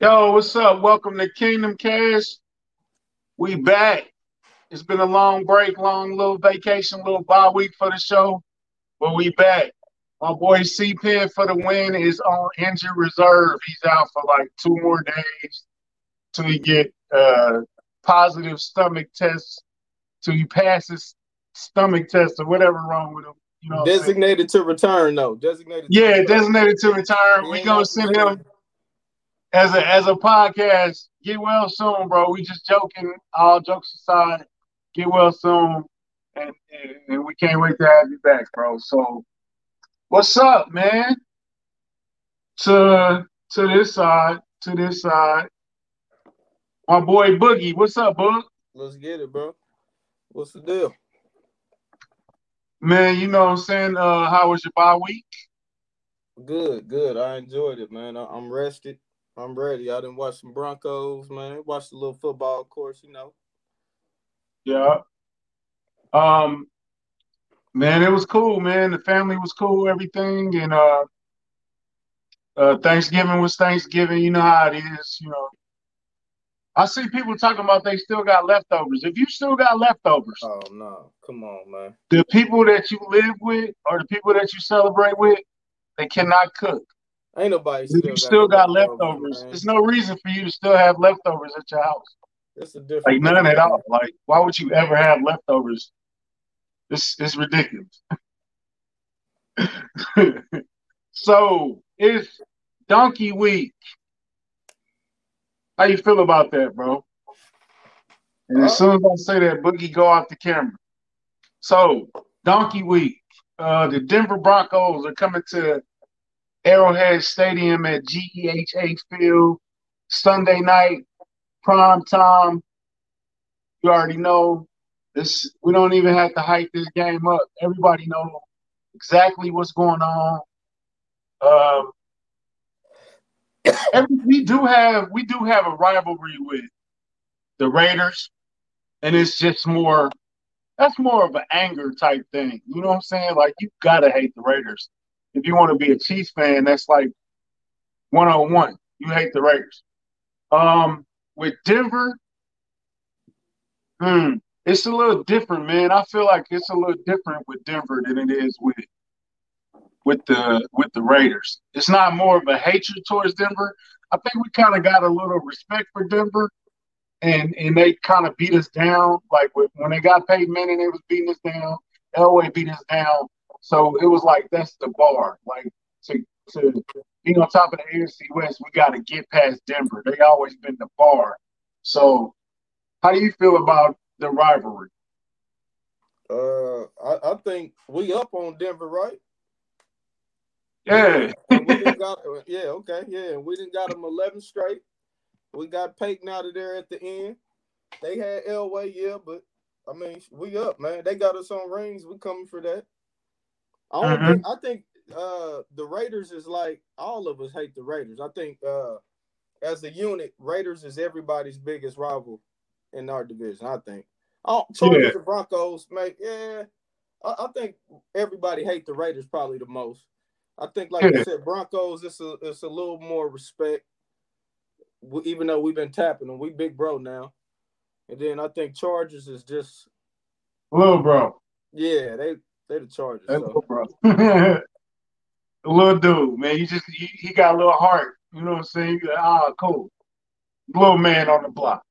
Yo, what's up? Welcome to Kingdom Kast. We back. It's been a long break, long little vacation, little bye week for the show, but we back. My boy C Pen for the win is on injured reserve. He's out for like two more days till he get uh, positive stomach tests, till he passes stomach test or whatever wrong with him. You know, designated to return though. Designated. yeah, designated to return. We gonna send him as a as a podcast, get well soon, bro. We just joking. All jokes aside, get well soon, and, and, and we can't wait to have you back, bro. So, what's up, man? To to this side, to this side, my boy Boogie. What's up, Boog? Let's get it, bro. What's the deal? Man, you know what I'm saying? Uh, how was your bye week? Good, good. I enjoyed it, man. I, I'm rested. I'm ready. I didn't watch some Broncos, man. Watched a little football, of course, you know. Yeah. Um, man, it was cool, man. The family was cool, everything, and uh, uh, Thanksgiving was Thanksgiving. You know how it is, you know. I see people talking about they still got leftovers. If you still got leftovers, oh no, come on, man. The people that you live with or the people that you celebrate with, they cannot cook. Ain't nobody. Still you still got leftovers. There's no reason for you to still have leftovers at your house. It's a different. Like none at all. Like why would you ever have leftovers? This it's ridiculous. so it's Donkey Week. How you feel about that, bro? And as soon as I say that, Boogie go off the camera. So Donkey Week. Uh, the Denver Broncos are coming to Arrowhead Stadium at GEHA Field Sunday night, prime time. You already know this. We don't even have to hype this game up. Everybody know exactly what's going on. Um, we do have we do have a rivalry with the Raiders, and it's just more. That's more of an anger type thing. You know what I'm saying? Like you gotta hate the Raiders if you want to be a Chiefs fan, that's like one on one. You hate the Raiders. Um, with Denver, hmm, it's a little different, man. I feel like it's a little different with Denver than it is with with the with the Raiders. It's not more of a hatred towards Denver. I think we kind of got a little respect for Denver, and and they kind of beat us down. Like when they got Peyton Manning, they was beating us down. Elway beat us down. So it was like that's the bar. Like to to be on top of the AFC West, we got to get past Denver. They always been the bar. So how do you feel about the rivalry? Uh, I, I think we up on Denver, right? Yeah. got, yeah, okay, yeah. We didn't got them eleven straight. We got Peyton out of there at the end. They had Elway, yeah, but I mean, we up, man. They got us on rings. We coming for that. I don't mm-hmm. think I think uh the Raiders is like all of us hate the Raiders. I think uh as a unit, Raiders is everybody's biggest rival in our division. I think. Oh, Chargers yeah. and Broncos, mate. Yeah, I, I, think everybody hate the Raiders probably the most. I think, like yeah. you said, Broncos. It's a it's a little more respect. Even though we've been tapping them, we big bro now. And then I think Chargers is just little bro. Yeah, they they the Chargers. That's so. bro. a little dude, man. He just he, he got a little heart. You know what I'm saying? ah, cool. Little man on the block.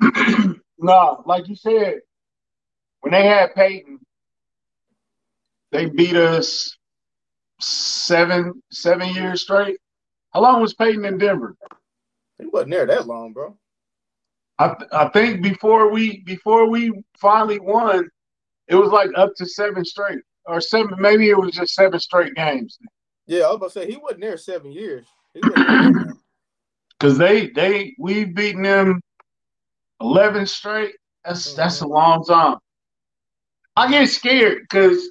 nah, like you said, when they had Peyton, they beat us seven seven years straight. How long was Peyton in Denver? He wasn't there that long, bro. I I think before we before we finally won, it was like up to seven straight or seven. Maybe it was just seven straight games. Yeah, I was about to say he wasn't there seven years. Because they they we've beaten them eleven straight. That's mm-hmm. that's a long time. I get scared because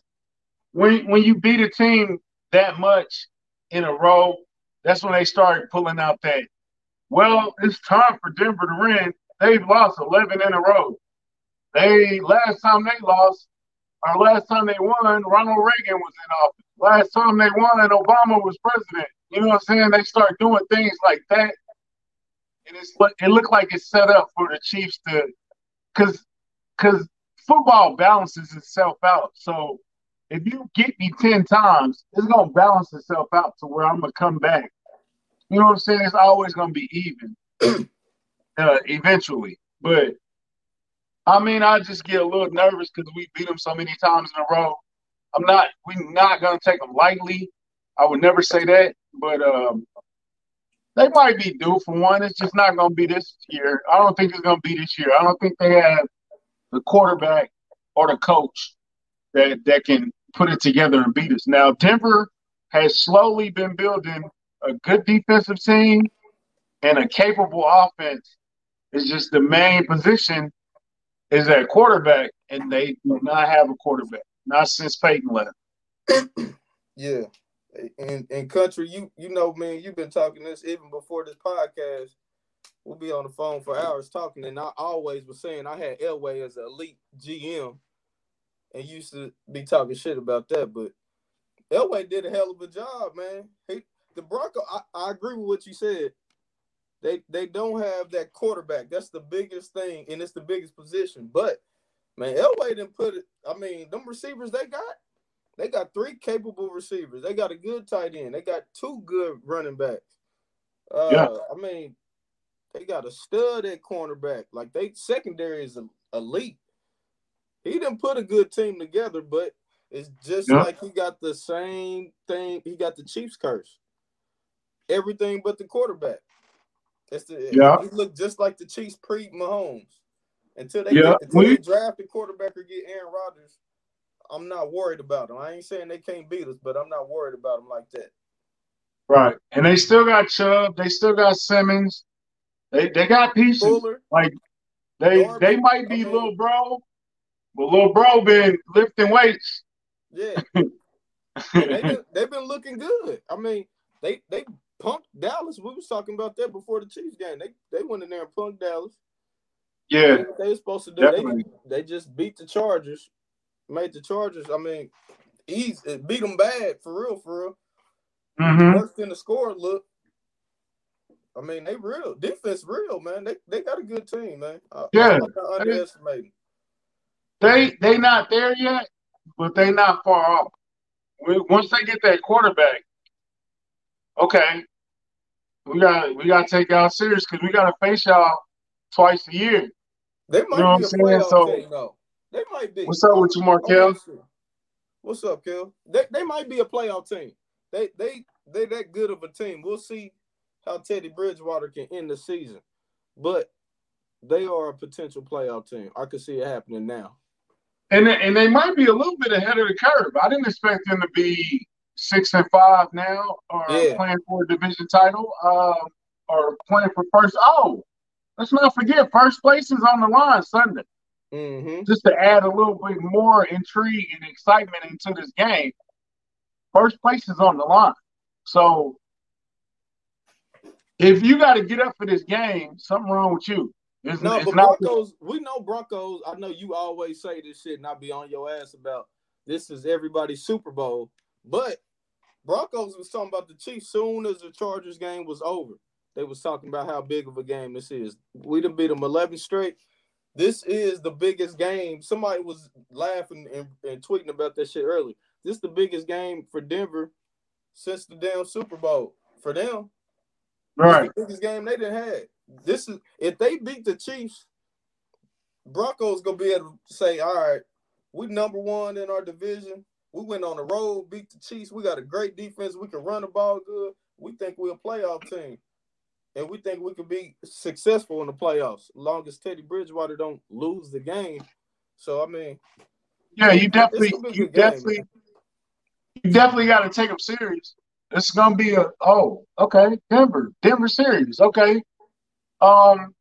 when when you beat a team that much in a row, that's when they start pulling out that. Well, it's time for Denver to win. They've lost eleven in a row. They last time they lost, or last time they won, Ronald Reagan was in office. Last time they won, and Obama was president. You know what I'm saying? They start doing things like that. and it's it looked like it's set up for the Chiefs to, because because football balances itself out. So if you get me ten times, it's gonna balance itself out to where I'm gonna come back. You know what I'm saying? It's always gonna be even uh, eventually. But I mean, I just get a little nervous because we beat them so many times in a row. I'm not. We're not gonna take them lightly. I would never say that, but um, they might be due for one. It's just not gonna be this year. I don't think it's gonna be this year. I don't think they have the quarterback or the coach that that can put it together and beat us. Now Denver has slowly been building a good defensive team and a capable offense. It's just the main position is at quarterback, and they do not have a quarterback. Not since Peyton left. yeah. And, in country, you you know, man, you've been talking this even before this podcast. We'll be on the phone for hours talking, and I always was saying I had Elway as an elite GM, and used to be talking shit about that. But Elway did a hell of a job, man. He the Bronco. I, I agree with what you said. They they don't have that quarterback. That's the biggest thing, and it's the biggest position. But man, Elway didn't put it. I mean, them receivers they got, they got three capable receivers. They got a good tight end. They got two good running backs. Uh, yeah. I mean, they got a stud at cornerback. Like they secondary is elite. He didn't put a good team together, but it's just yeah. like he got the same thing. He got the Chiefs curse. Everything but the quarterback. It's the, yeah. He looked just like the Chiefs pre Mahomes. Until they yeah. until we, they draft the quarterback or get Aaron Rodgers, I'm not worried about them. I ain't saying they can't beat us, but I'm not worried about them like that. Right, and they still got Chubb. They still got Simmons. They they got pieces. Fuller, like they Darby, they might be I mean, little bro, but little bro been lifting weights. Yeah, they've been, they've been looking good. I mean, they they punked Dallas. We was talking about that before the Chiefs game. They they went in there and punked Dallas. Yeah, they were supposed to do. Definitely. They they just beat the Chargers, made the Chargers. I mean, easy beat them bad for real, for real. Mm-hmm. Than the score look. I mean, they real defense, real man. They they got a good team, man. I, yeah, I, underestimating. They they not there yet, but they not far off. Once they get that quarterback, okay, we got we got to take y'all serious because we got to face y'all twice a year. They might you know be a playoff so, team, though. They might be. What's up with you, Markel? What's up, Kel? They they might be a playoff team. They they they that good of a team. We'll see how Teddy Bridgewater can end the season, but they are a potential playoff team. I could see it happening now. And and they might be a little bit ahead of the curve. I didn't expect them to be six and five now, or yeah. playing for a division title, um, or playing for first. Oh, let's not forget, first place is on the line Sunday. Mm-hmm. Just to add a little bit more intrigue and excitement into this game, first place is on the line. So if you got to get up for this game, something wrong with you. It's, no, it's but Broncos, we know Broncos. I know you always say this shit, and I be on your ass about this is everybody's Super Bowl. But Broncos was talking about the Chiefs soon as the Chargers game was over. They was talking about how big of a game this is. We done beat them 11 straight. This is the biggest game. Somebody was laughing and, and tweeting about that shit earlier. This is the biggest game for Denver since the damn Super Bowl. For them, right? The biggest game they didn't have. This is if they beat the Chiefs, Broncos gonna be able to say, "All right, we number one in our division. We went on the road, beat the Chiefs. We got a great defense. We can run the ball good. We think we're a playoff team. And we think we can be successful in the playoffs, long as Teddy Bridgewater don't lose the game. So I mean, yeah, you definitely, you definitely, game, you definitely got to take them serious. It's gonna be a oh, okay, Denver, Denver series, okay. Um,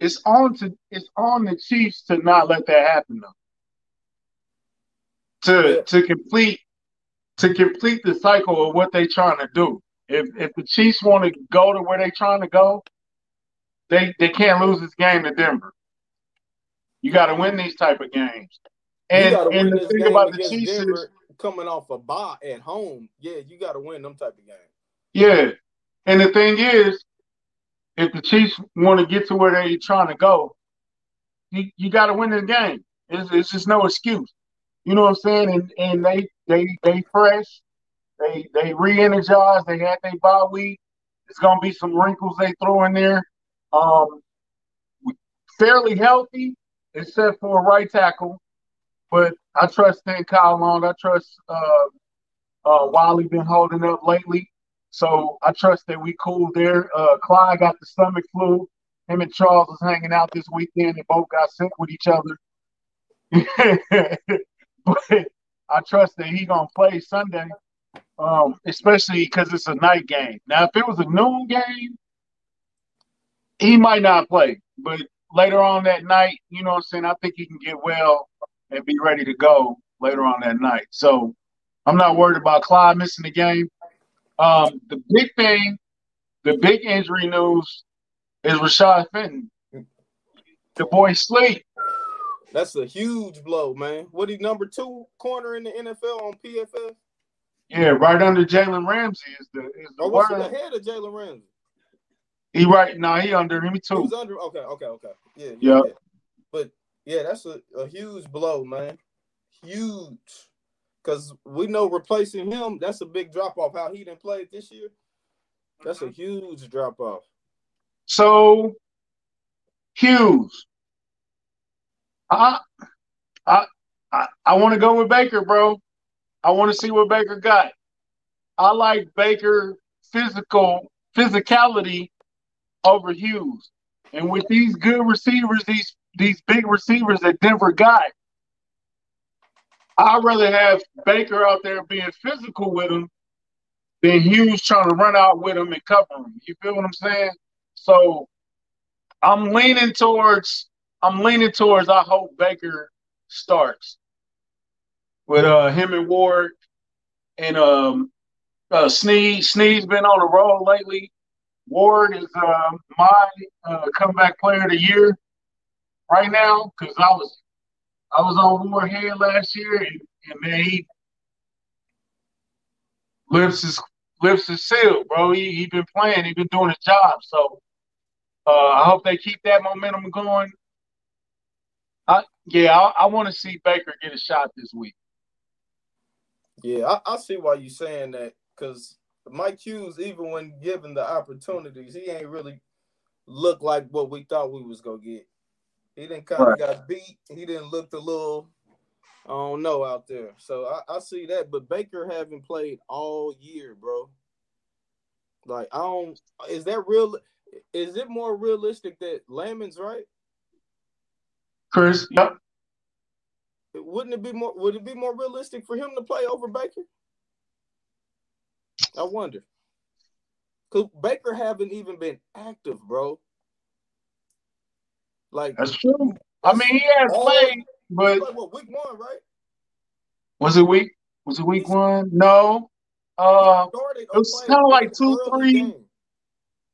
it's on to it's on the Chiefs to not let that happen though to to complete to complete the cycle of what they're trying to do. If if the Chiefs want to go to where they're trying to go, they they can't lose this game to Denver. You got to win these type of games. And and the thing about the Chiefs Denver is coming off a bye at home. Yeah, you got to win them type of games. Yeah, and the thing is, if the Chiefs want to get to where they're trying to go, you, you got to win the game. It's, it's just no excuse. You know what I'm saying? And and they they they fresh, they they re-energized. They had their bye week. It's gonna be some wrinkles they throw in there. Um, fairly healthy, except for a right tackle. But I trust in Kyle Long. I trust uh, uh, Wally been holding up lately. So I trust that we cool there. Uh, Clyde got the stomach flu. Him and Charles was hanging out this weekend. They both got sick with each other. but I trust that he gonna play Sunday, um, especially because it's a night game. Now, if it was a noon game, he might not play. But later on that night, you know what I'm saying? I think he can get well and be ready to go later on that night. So I'm not worried about Clyde missing the game. Um, the big thing, the big injury news is Rashad Fenton. The boy sleep. That's a huge blow, man. What he number two corner in the NFL on PFF? Yeah, right under Jalen Ramsey is the is the or was it ahead of Jalen Ramsey? He right now he under him too. He's under okay, okay, okay. Yeah, yeah. Yep. yeah. But yeah, that's a, a huge blow, man. Huge. Cause we know replacing him, that's a big drop off. How he didn't play this year. That's a mm-hmm. huge drop off. So Hughes. I I I, want to go with Baker, bro. I want to see what Baker got. I like Baker physical physicality over Hughes. And with these good receivers, these these big receivers that Denver got, I'd rather have Baker out there being physical with him than Hughes trying to run out with him and cover him. You feel what I'm saying? So I'm leaning towards I'm leaning towards I hope Baker starts with uh him and Ward and um uh Sneed. Sneed's been on the roll lately. Ward is uh, my uh, comeback player of the year right now because I was I was on Ward head last year and, and man he lifts his lifts his seal, bro. He he been playing, he been doing his job. So uh, I hope they keep that momentum going. I, yeah, I, I want to see Baker get a shot this week. Yeah, I, I see why you're saying that because Mike Hughes, even when given the opportunities, he ain't really look like what we thought we was gonna get. He didn't kind of right. got beat. He didn't look a little, I don't know, out there. So I, I see that. But Baker haven't played all year, bro. Like I don't. Is that real? Is it more realistic that Lammons right? Chris, yep. Wouldn't it be more? Would it be more realistic for him to play over Baker? I wonder. Cause Baker haven't even been active, bro. Like that's true. I mean, he has played, but like, what, week one, right? Was it week? Was it week one? No. Uh, it was kind of like two, three. Game.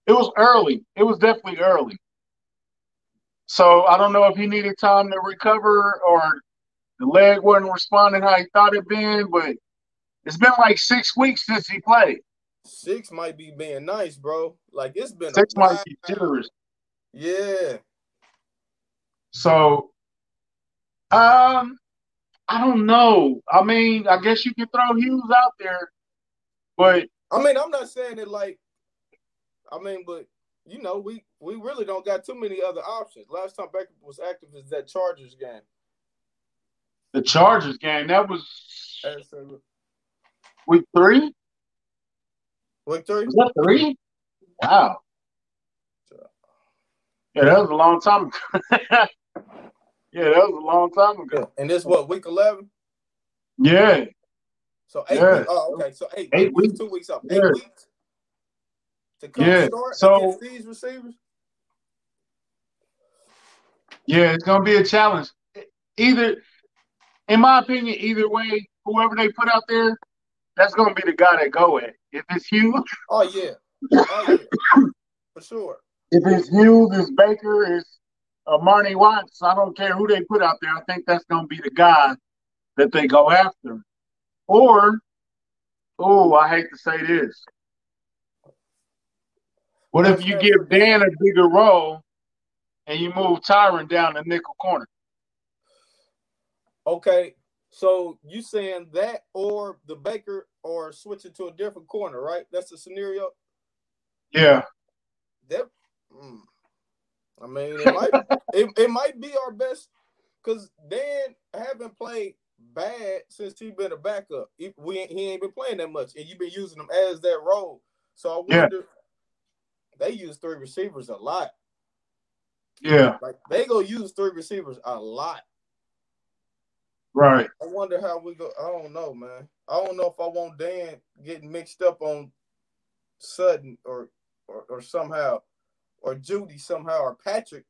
It was early. It was definitely early. So I don't know if he needed time to recover or the leg wasn't responding how he thought it'd been, but it's been like six weeks since he played. Six might be being nice, bro. Like it's been six might be generous. Yeah. So, um, I don't know. I mean, I guess you can throw Hughes out there, but I mean, I'm not saying it like. I mean, but you know, we we really don't got too many other options. Last time Baker was active is that Chargers game. The Chargers game that was week three. Week three. Was that three? Wow. Yeah, that was a long time ago. yeah, that was a long time ago. And this what week eleven? Yeah. So eight. Yeah. Weeks. Oh, okay. So eight. Eight weeks. Two weeks up. Eight yeah. weeks to come yeah. start so, these receivers? Yeah, it's gonna be a challenge. Either, in my opinion, either way, whoever they put out there, that's gonna be the guy that go at. If it's Hughes, oh yeah, oh yeah, for sure. If it's Hughes, it's Baker, it's uh, Armani Watts. I don't care who they put out there. I think that's gonna be the guy that they go after. Or, oh, I hate to say this, What if you give Dan a bigger role and you move Tyrann down the nickel corner? Okay, so you saying that or the Baker or switching to a different corner, right? That's the scenario. Yeah. That. Mm, I mean, it might it, it might be our best because Dan haven't played bad since he been a backup. He, we he ain't been playing that much, and you've been using him as that role. So I wonder. Yeah. They use three receivers a lot. Yeah. Like they go use three receivers a lot. Right. I wonder how we go. I don't know, man. I don't know if I want Dan getting mixed up on Sutton or or, or somehow or Jeudy somehow or Patrick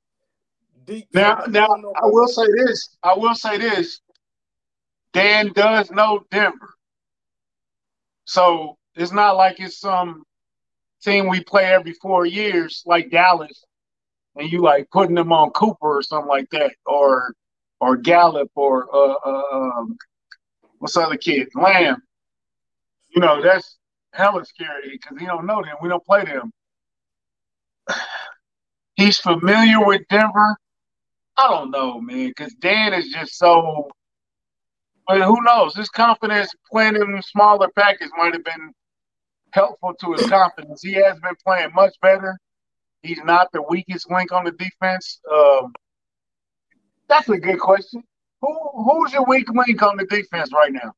deep. Now, I now I will say this. I will say this. Dan does know Denver, so it's not like it's some team we play every four years like Dallas, and you like putting them on Cooper or something like that, or or Gallup or uh, uh um, what's the other kid Lamb. You know that's hella scary because he don't know them. We don't play them. He's familiar with Denver. I don't know, man, because Dan is just so. But who knows? His confidence playing in smaller package might have been helpful to his confidence. He has been playing much better. He's not the weakest link on the defense. Um, that's a good question. Who who's your weak link on the defense right now?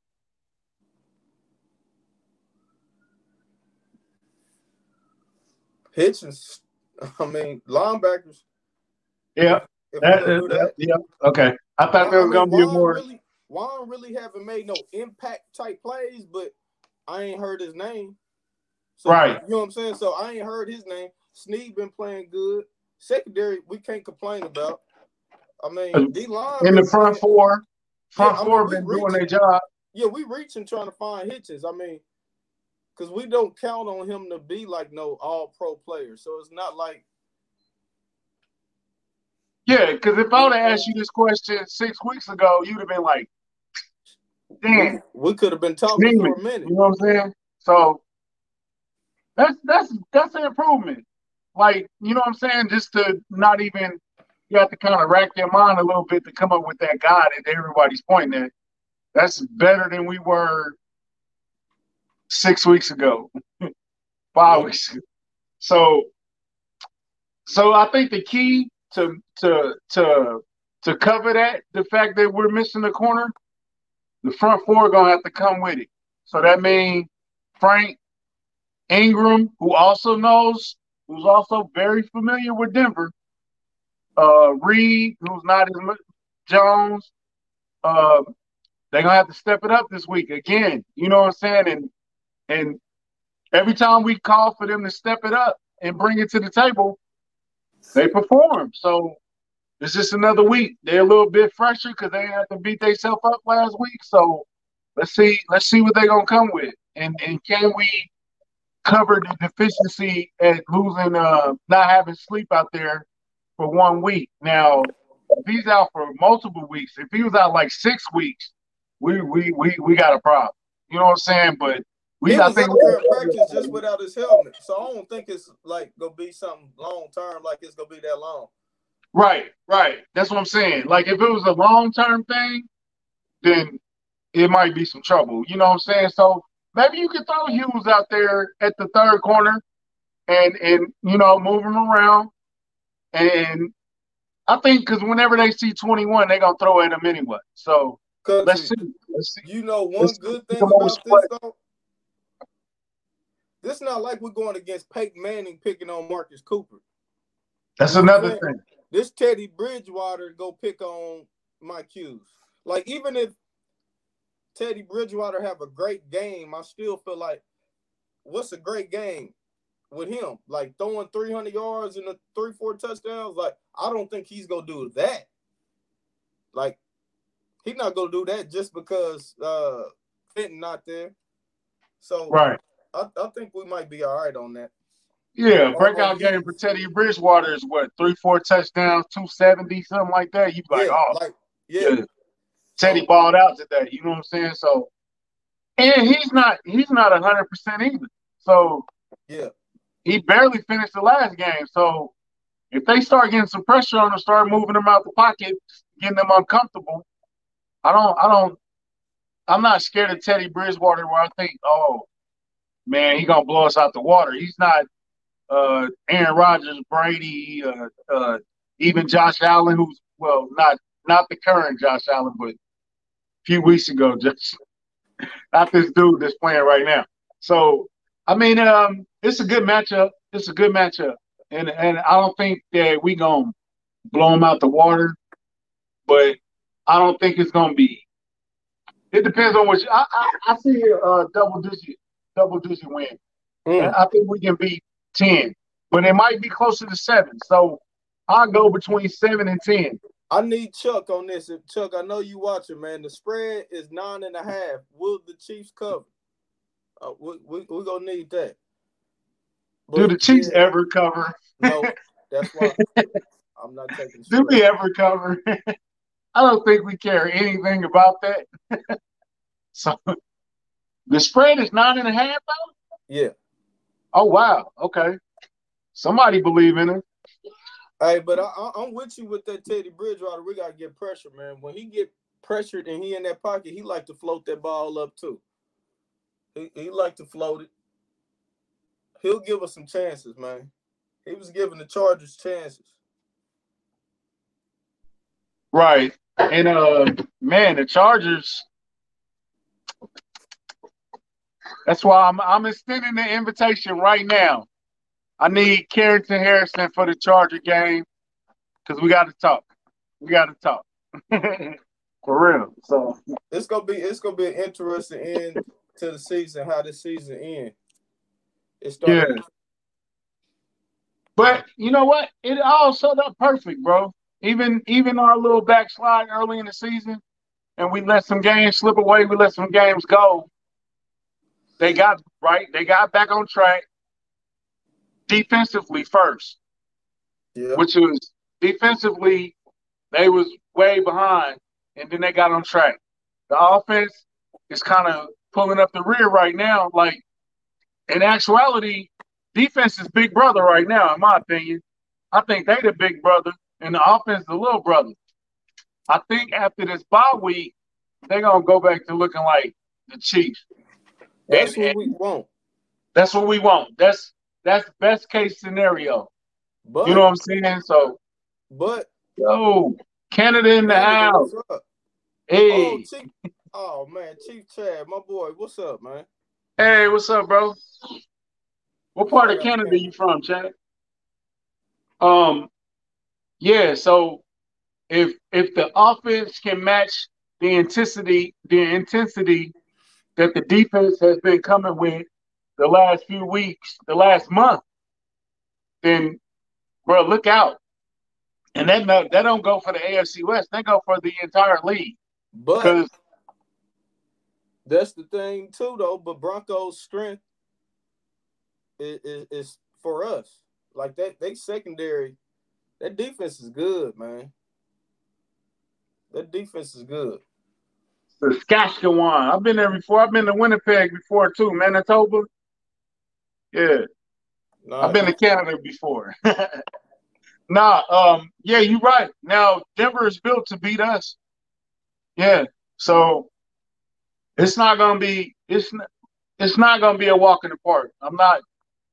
Hitchens. I mean, linebackers. Yeah. That, that, that, yeah. Okay. I thought there was gonna be more. Really, Juan really haven't made no impact type plays, but I ain't heard his name. So, right. You know what I'm saying? So I ain't heard his name. Sneed been playing good. Secondary, we can't complain about. I mean, D line in the front playing, four, front yeah, four I mean, been reaching, doing their job. Yeah, we reaching trying to find Hitchens. I mean, because we don't count on him to be like no all pro player. So it's not like. Yeah, because if I would have asked you this question six weeks ago, you'd have been like, "Damn." We could have been talking for a minute. You know what I'm saying? So that's that's that's an improvement. Like, you know what I'm saying? Just to not even you have to kind of rack your mind a little bit to come up with that guy that everybody's pointing at. That's better than we were six weeks ago, five weeks ago. So so I think the key to to to to cover that, the fact that we're missing the corner, the front four gonna have to come with it. So that means Frank, Ingram, who also knows, who's also very familiar with Denver. Uh, Reed, who's not as much, Jones. Uh, they're gonna have to step it up this week again. You know what I'm saying? And and every time we call for them to step it up and bring it to the table, they perform. So it's just another week. They're a little bit fresher because they had to beat themselves up last week. So let's see, let's see what they're gonna come with. And and can we cover the deficiency at losing, uh, not having sleep out there for one week. Now, if he's out for multiple weeks, if he was out like six weeks, we we we we got a problem. You know what I'm saying? But we he I think practice just without his helmet, so I don't think it's like gonna be something long term. Like it's gonna be that long. Right, right. That's what I'm saying. Like if it was a long term thing, then it might be some trouble. You know what I'm saying? So maybe you could throw Hughes out there at the third corner and and you know move him around. And I think because whenever they see 21, they're gonna throw at him anyway. So let's see. let's see. You know one let's good thing about this though. This not like we're going against Peyton Manning picking on Marcus Cooper. That's another thing. This Teddy Bridgewater go pick on Mike Hughes. Like even if Teddy Bridgewater have a great game, I still feel like what's a great game with him? Like throwing 300 yards and a three, four touchdowns. Like I don't think he's gonna do that. Like he's not gonna do that just because uh Fenton not there. So right, I, I think we might be all right on that. Yeah, breakout game for Teddy Bridgewater is what three, four touchdowns, two seventy, something like that. You like, yeah, oh, like yeah. yeah. Teddy balled out today. You know what I'm saying? So, and he's not he's not hundred percent either. So yeah, he barely finished the last game. So if they start getting some pressure on him, start moving him out the pocket, getting them uncomfortable, I don't, I don't, I'm not scared of Teddy Bridgewater. Where I think, oh man, he gonna blow us out the water. He's not uh, Aaron Rodgers, Brady, uh, uh, even Josh Allen, who's well, not not the current Josh Allen, but few weeks ago, just not this dude that's playing right now. So, I mean, um, it's a good matchup. It's a good matchup, and and I don't think that we gonna blow them out the water, but I don't think it's gonna be. It depends on which I I, I see a double digit double digit win. Mm. I think we can beat ten, but it might be closer to seven. So I'll go between seven and ten. I need Chuck on this. If Chuck, I know you watching, man. The spread is nine and a half. Will the Chiefs cover? Uh, we we we gonna need that. But, Do the Chiefs yeah, ever cover? No, that's why I'm not taking. Do we ever cover? I don't think we care anything about that. so the spread is nine and a half, though. Yeah. Oh wow. Okay. Somebody believe in it. Hey, but I, am with you with that Teddy Bridgewater. We gotta get pressure, man. When he get pressured and he in that pocket, he like to float that ball up too. He he like to float it. He'll give us some chances, man. He was giving the Chargers chances. Right. And uh man, the Chargers. That's why I'm I'm extending the invitation right now I need Carrington Harrison for the Charger game because we got to talk. We got to talk for real. So it's gonna be it's gonna be an interesting end to the season. How the season end? It's yeah. But you know what? It all set up perfect, bro. Even even our little backslide early in the season, and we let some games slip away. We let some games go. They got right. They got back on track defensively first, yeah. which was defensively they was way behind, and then they got on track. The offense is kind of pulling up the rear right now. Like in actuality, defense is big brother right now, in my opinion. I think they the big brother, and the offense the little brother. I think after this bye week, they're gonna go back to looking like the Chiefs. That's and, what we want. That's what we want. That's that's best case scenario. But you know what I'm saying? So, but yo, Canada in the house. Hey. Oh, Chief, oh man, Chief Chad, my boy, what's up, man? Hey, what's up, bro? What part of Canada you from, Chad? Um, yeah. So if if the offense can match the intensity, the intensity that the defense has been coming with the last few weeks, the last month, then bro, look out. And that no, that don't go for the AFC West. They go for the entire league. But that's the thing too, though. But Broncos' strength is, is, is for us. Like that, they secondary, that defense is good, man. That defense is good. Saskatchewan. I've been there before. I've been to Winnipeg before too, Manitoba. Yeah. Nice. I've been to Canada before. nah, um, yeah, you're right. Now Denver is built to beat us. Yeah. So it's not gonna be it's not it's not gonna be a walk in the park. I'm not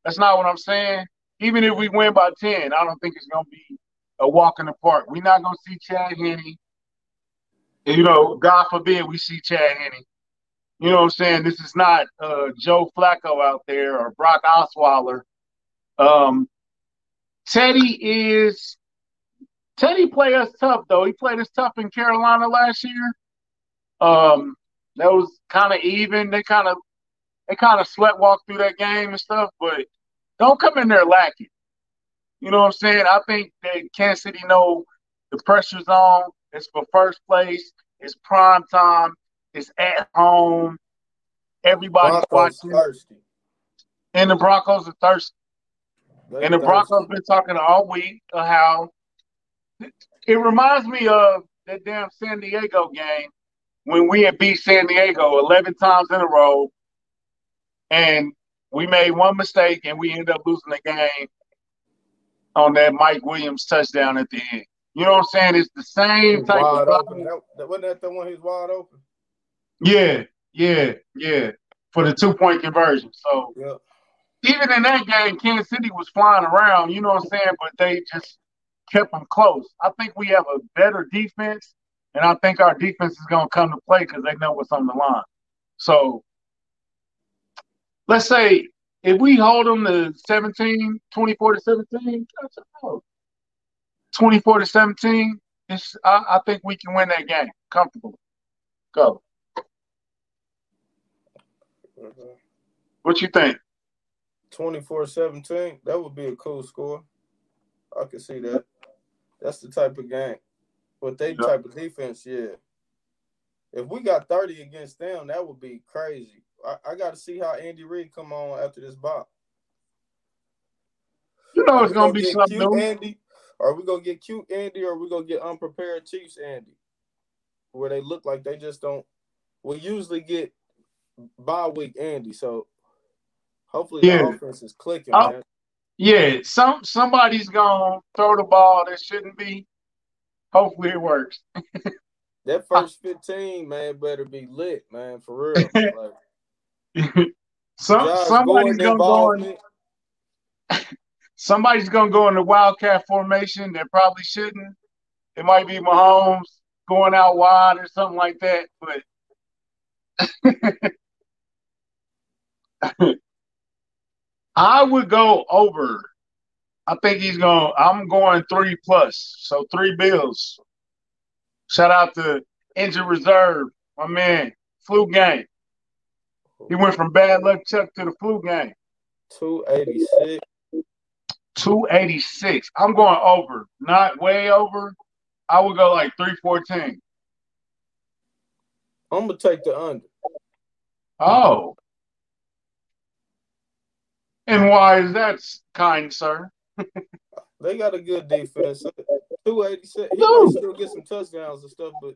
that's not what I'm saying. Even if we win by 10, I don't think it's gonna be a walk in the park. We're not gonna see Chad Henne. You know, God forbid we see Chad Henne. You know what I'm saying? This is not uh, Joe Flacco out there or Brock Osweiler. Um, Teddy is Teddy played us tough though. He played us tough in Carolina last year. Um, that was kind of even. They kind of they kind of sweat walk through that game and stuff, but don't come in there lacking. You know what I'm saying? I think that Kansas City know the pressure's on. It's for first place. It's prime time. It's at home. Everybody's Broncos watching. Thirsty. And the Broncos are thirsty. They're and the thirsty. Broncos been talking all week of how it reminds me of that damn San Diego game when we had beat San Diego 11 times in a row. And we made one mistake and we ended up losing the game on that Mike Williams touchdown at the end. You know what I'm saying? It's the same type wide of open. That, wasn't that the one he's wide open? Yeah, yeah, yeah. For the two point conversion. So Yeah. even in that game, Kansas City was flying around, you know what I'm saying? But they just kept them close. I think we have a better defense, and I think our defense is going to come to play because they know what's on the line. So let's say if we hold them to 17, 24 to 17, that's a 24 to 17, it's, I, I think we can win that game comfortably. Go. What you think? 24-17, that would be a cool score. I can see that. That's the type of game. With they Yeah. type of defense, yeah. If we got 30 against them, that would be crazy. I, I got to see how Andy Reid come on after this bop. You know it's going to be something cute new. Andy? Are we gonna get cute Andy, or are we gonna get unprepared Chiefs Andy, where they look like they just don't? We usually get bye week Andy, so hopefully Yeah. the offense is clicking, Oh. man. Yeah, some somebody's gonna throw the ball that shouldn't be. Hopefully it works. That first 15, man, better be lit, man, for real. Like, Some Josh somebody's gonna go in, somebody's gonna go in the wildcat formation that probably shouldn't. It might be Mahomes going out wide or something like that, but I would go over. I think he's going. I'm going three plus, so three bills. Shout out to injured reserve, my man, flu game. He went from bad luck Chuck to the flu game. 286. 286. I'm going over, not way over. I would go like 314. I'm gonna take the under. Oh. And why is that kind, sir? They got a good defense. 286. He No. still get some touchdowns and stuff, but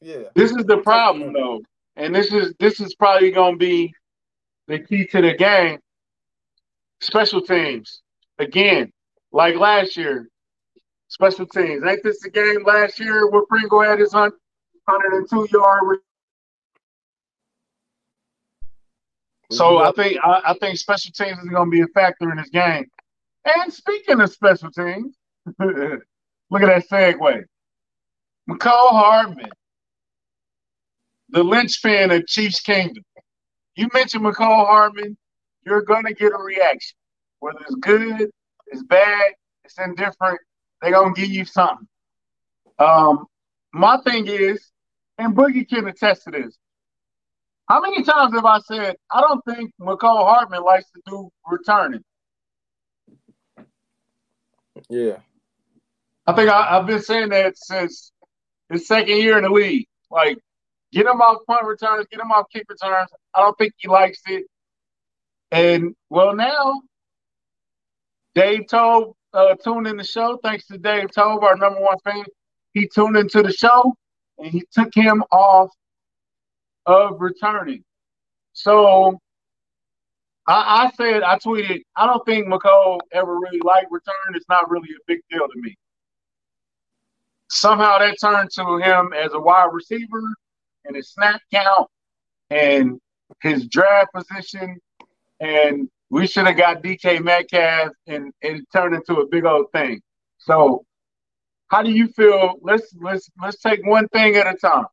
yeah. This is the problem though. And this is this is probably gonna be the key to the game. Special teams. Again, like last year. Special teams. Ain't this the game last year where Pringle had his 102 yard So I think I, I think special teams is going to be a factor in this game. And speaking of special teams, look at that segue. Mecole Hardman, the linchpin of Chiefs Kingdom. You mentioned Mecole Hardman, you're going to get a reaction. Whether it's good, it's bad, it's indifferent, they're going to give you something. Um, my thing is, and Boogie can attest to this. How many times have I said I don't think Mecole Hardman likes to do returning? Yeah. I think I, I've been saying that since his second year in the league. Like, get him off punt returns, get him off kick returns. I don't think he likes it. And well, now Dave Toub uh, tuned in the show. Thanks to Dave Toub, our number one fan. He tuned into the show and he took him off of returning. So I, I said, I tweeted, I don't think Mecole ever really liked return. It's not really a big deal to me. Somehow that turned to him as a wide receiver and his snap count and his draft position. And we should have got DK Metcalf and, and it turned into a big old thing. So how do you feel? Let's let's let's take one thing at a time.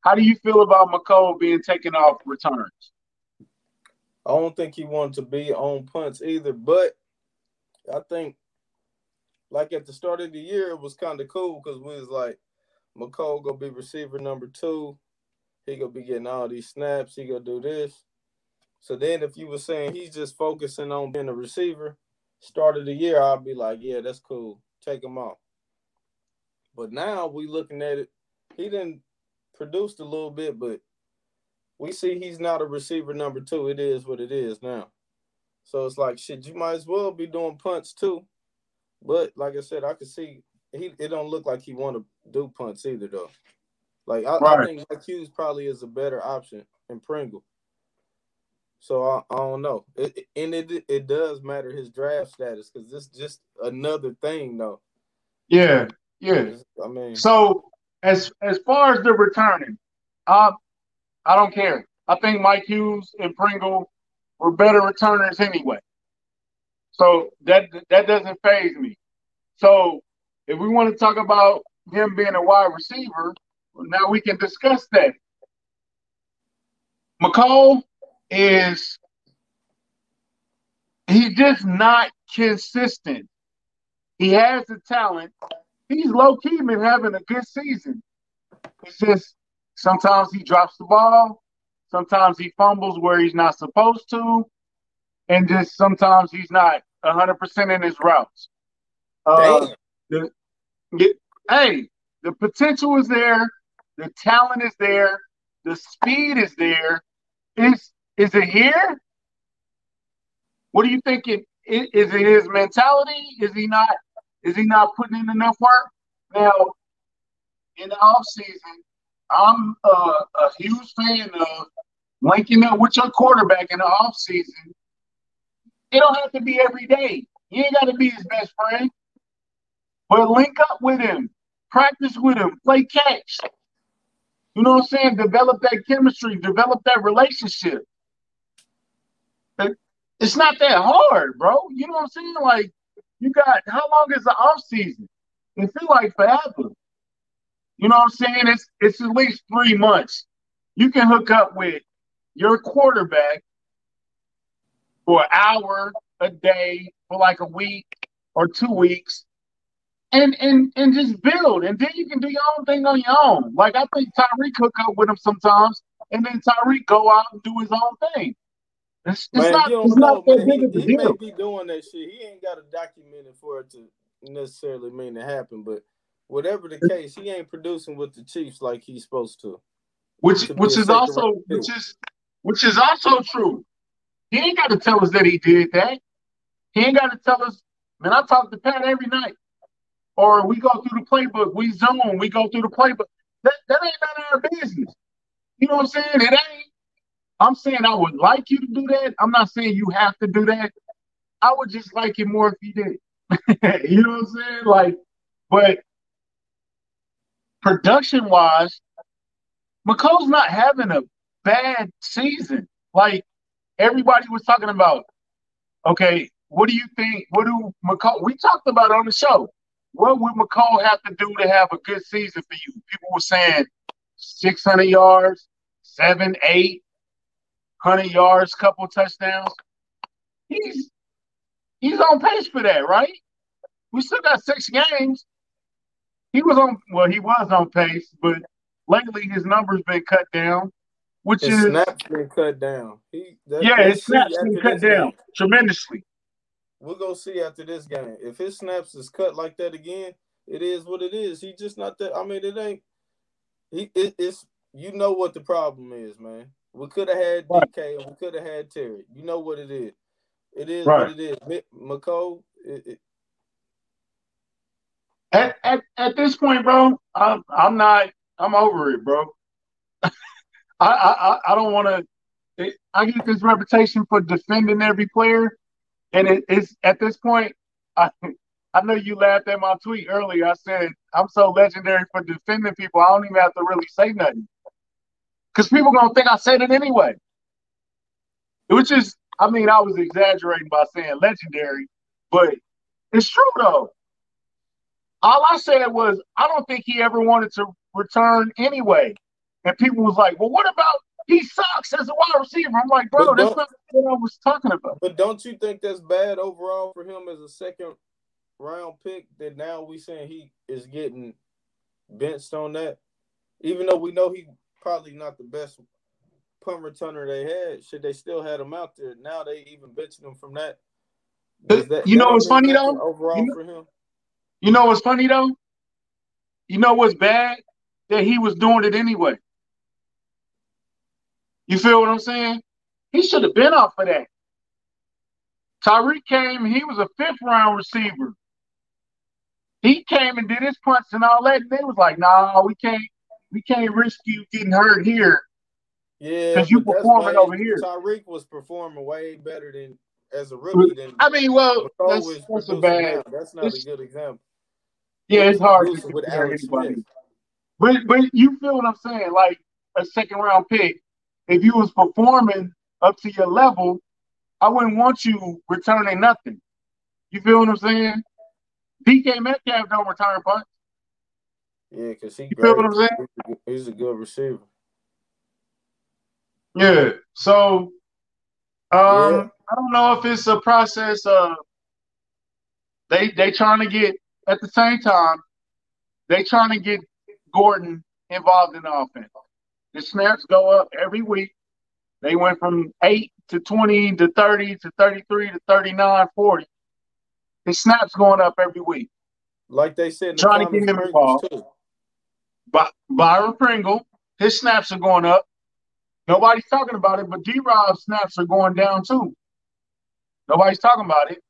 How do you feel about Mecole being taken off returns? I don't think he wanted to be on punts either, but I think like at the start of the year it was kind of cool because we was like Mecole gonna be receiver number two. He gonna be getting all these snaps. He gonna do this. So then if you were saying he's just focusing on being a receiver, start of the year, I'd be like, yeah, that's cool. Take him off. But now we looking at it, he didn't produced a little bit, but we see he's not a receiver number two. It is what it is now. So it's like shit, you might as well be doing punts too. But like I said, I could see he it don't look like he want to do punts either though. Like I, I Right. think Mike Hughes probably is a better option than Pringle. So I, I don't know. It, and it it does matter his draft status because this just another thing though. Yeah, yeah. I mean, so as as far as the returning, uh, I don't care. I think Mike Hughes and Pringle were better returners anyway. So that that doesn't faze me. So if we want to talk about him being a wide receiver, now we can discuss that. Mecole is he's just not consistent. He has the talent. He's low key been having a good season. It's just sometimes he drops the ball, sometimes he fumbles where he's not supposed to, and just sometimes he's not 100% in his routes. Uh, the, the, hey, the potential is there, the talent is there, the speed is there. Is is it here? What do you think? It is it his mentality? Is he not? Is he not putting in enough work? Now, in the off season, I'm uh, a huge fan of linking up with your quarterback in the off season. It don't have to be every day. You ain't got to be his best friend, but link up with him, practice with him, play catch. You know what I'm saying? Develop that chemistry, develop that relationship. It's not that hard, bro. You know what I'm saying? Like, you got how long is the off season? It feels like forever. You know what I'm saying? It's it's at least three months. You can hook up with your quarterback for an hour a day for like a week or two weeks and and and just build and then you can do your own thing on your own. Like I think Tyreek hook up with him sometimes and then Tyreek go out and do his own thing. It's, man, not, it's don't know, not that man. big He, of a he may be doing that shit. He ain't got a document it for it to necessarily mean to happen. But whatever the case, he ain't producing with the Chiefs like he's supposed to. Which to which is also which is which is also true. He ain't got to tell us that he did that. He ain't got to tell us. Man, I talk to Pat every night, or we go through the playbook. We zone. We go through the playbook. That that ain't none of our business. You know what I'm saying? It ain't. I'm saying I would like you to do that. I'm not saying you have to do that. I would just like it more if you did. you know what I'm saying? Like, but production wise, Mecole's not having a bad season. Like everybody was talking about. Okay, what do you think? What do Mecole? We talked about on the show. What would Mecole have to do to have a good season for you? People were saying 600 yards, seven, eight, 100 yards, couple touchdowns. He's he's on pace for that, right? We still got six games. He was on well, he was on pace, but lately his numbers been cut down, which His is snaps been cut down. He that, yeah, his snaps been cut down game. tremendously. We're gonna see after this game. If his snaps is cut like that again, it is what it is. He just not that. I mean, it ain't. He it, it's you know what the problem is, man. We could have had Right. DK and we could have had Terry. You know what it is. It is Right. what it is. Mecole, it, it, At, at at this point, bro, I'm I'm not I'm over it, bro. I I I- I don't want to. I get this reputation for defending every player, and it, it's at this point. I I know you laughed at my tweet earlier. I said I'm so legendary for defending people. I don't even have to really say nothing, because people gonna think I said it anyway. Which is, I mean, I was exaggerating by saying legendary, but it's true though. All I said was I don't think he ever wanted to return anyway. And people was like, "Well, what about he sucks as a wide receiver?" I'm like, "Bro, that's not what I was talking about." but don't you think that's bad overall for him as a second round pick? That now we saying he is getting benched on that, even though we know he probably not the best punt returner they had. Should they still had him out there? Now they even benching him from that. That You know what's funny, though? Overall You know- for him, You know what's funny though? You know what's bad? That he was doing it anyway. You feel what I'm saying? He should have been off of that. Tyreek came, he was a fifth round receiver. He came and did his punts and all that, and they was like, nah, we can't we can't risk you getting hurt here. Yeah, because you performing over here. Tyreek was performing way better than as a rookie than I mean, well, that's, that's a bad. now. That's not a good example. Yeah, it's hard to with Alex anybody. Smith. But but you feel what I'm saying? Like a second round pick, if you was performing up to your level, I wouldn't want you returning nothing. You feel what I'm saying? DK Metcalf don't return punts. Yeah, because he You feel what. I'm saying? He's a good- He's a good receiver. Yeah. So um Yeah. I don't know if it's a process of they they trying to get at the same time, they trying to get Gordon involved in the offense. The snaps go up every week. They went from 8 to 20 to 30 to 33 to 39, 40. His snaps going up every week. Like they said in the to get him involved. too. By Byron Pringle, his snaps are going up. Nobody's talking about it, but D Rob's snaps are going down too. Nobody's talking about it.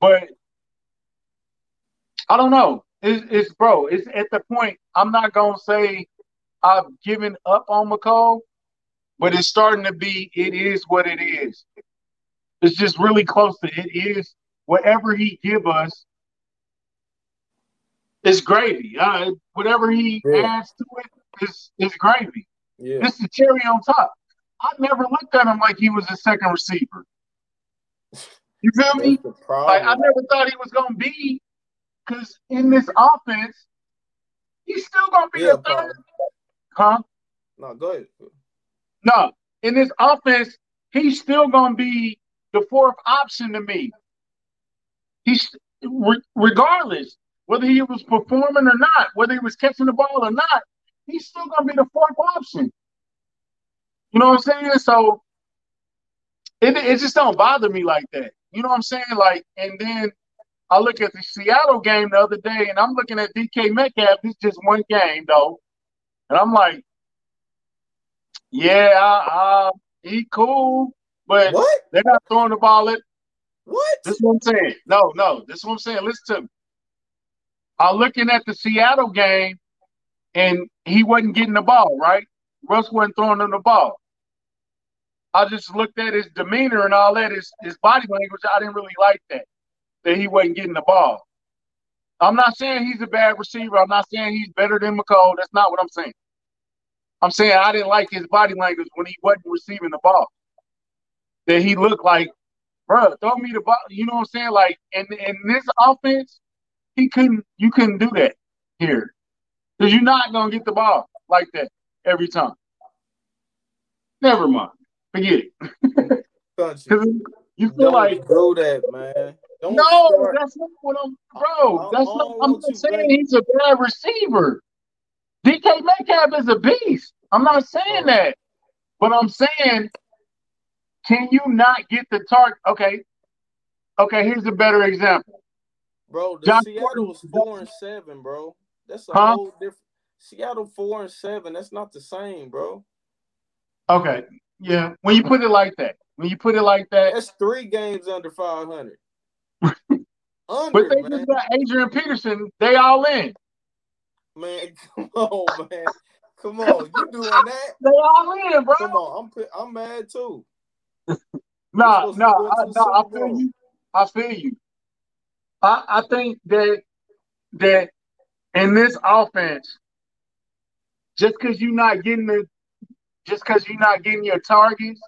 But I don't know. It's, it's bro, it's at the point I'm not gonna say I've given up on Mecole, but it's starting to be it is what it is. It's just really close to it is whatever he give us is gravy. Uh, whatever he Yeah. adds to it is is gravy. Yeah. This is the cherry on top. I never looked at him like he was a second receiver. You feel me? Like. I never thought he was gonna be, because in this offense, he's still gonna be Yeah, the third. Paul. Huh? No, go ahead. No, in this offense, he's still gonna be the fourth option to me. He's regardless whether he was performing or not, whether he was catching the ball or not, he's still gonna be the fourth option. You know what I'm saying? So it it just don't bother me like that. You know what I'm saying? Like, and then I look at the Seattle game the other day, and I'm looking at DK Metcalf. It's just one game though, and I'm like, yeah, uh, he cool, but What? they're not throwing the ball at. What? This is what I'm saying. No, no, this is what I'm saying. Listen to me. I'm looking at the Seattle game, and he wasn't getting the ball, right? Russ wasn't throwing him the ball. I just looked at his demeanor and all that, his, his body language. I didn't really like that, that he wasn't getting the ball. I'm not saying he's a bad receiver. I'm not saying he's better than Mecole. That's not what I'm saying. I'm saying I didn't like his body language when he wasn't receiving the ball. That he looked like, bro, throw me the ball. You know what I'm saying? Like in in this offense, he couldn't. You couldn't do that here because you're not gonna get the ball like that every time. Never mind. Forget it. You feel Don't like do that, man. Don't no, start- that's not what I'm, bro. I- That's I not. I'm saying he's a bad receiver. DK Metcalf is a beast. I'm not saying Oh. that, but I'm saying, can you not get the target? Okay, okay. Here's a better example. Bro, the Josh Seattle Gordon- was four and seven, bro. That's a Huh? whole different. Seattle four and seven. That's not the same, bro. Okay, yeah. When you put it like that, when you put it like that, That's three games under five hundred. but they man. just got Adrian Peterson. They all in. man, come on, man. Come on, you doing that? They all in, bro. Come on, I'm I'm mad too. To no, I, no. I feel you. I feel you. I, I think that that in this offense, just because you're not getting the, just because you're not getting your targets,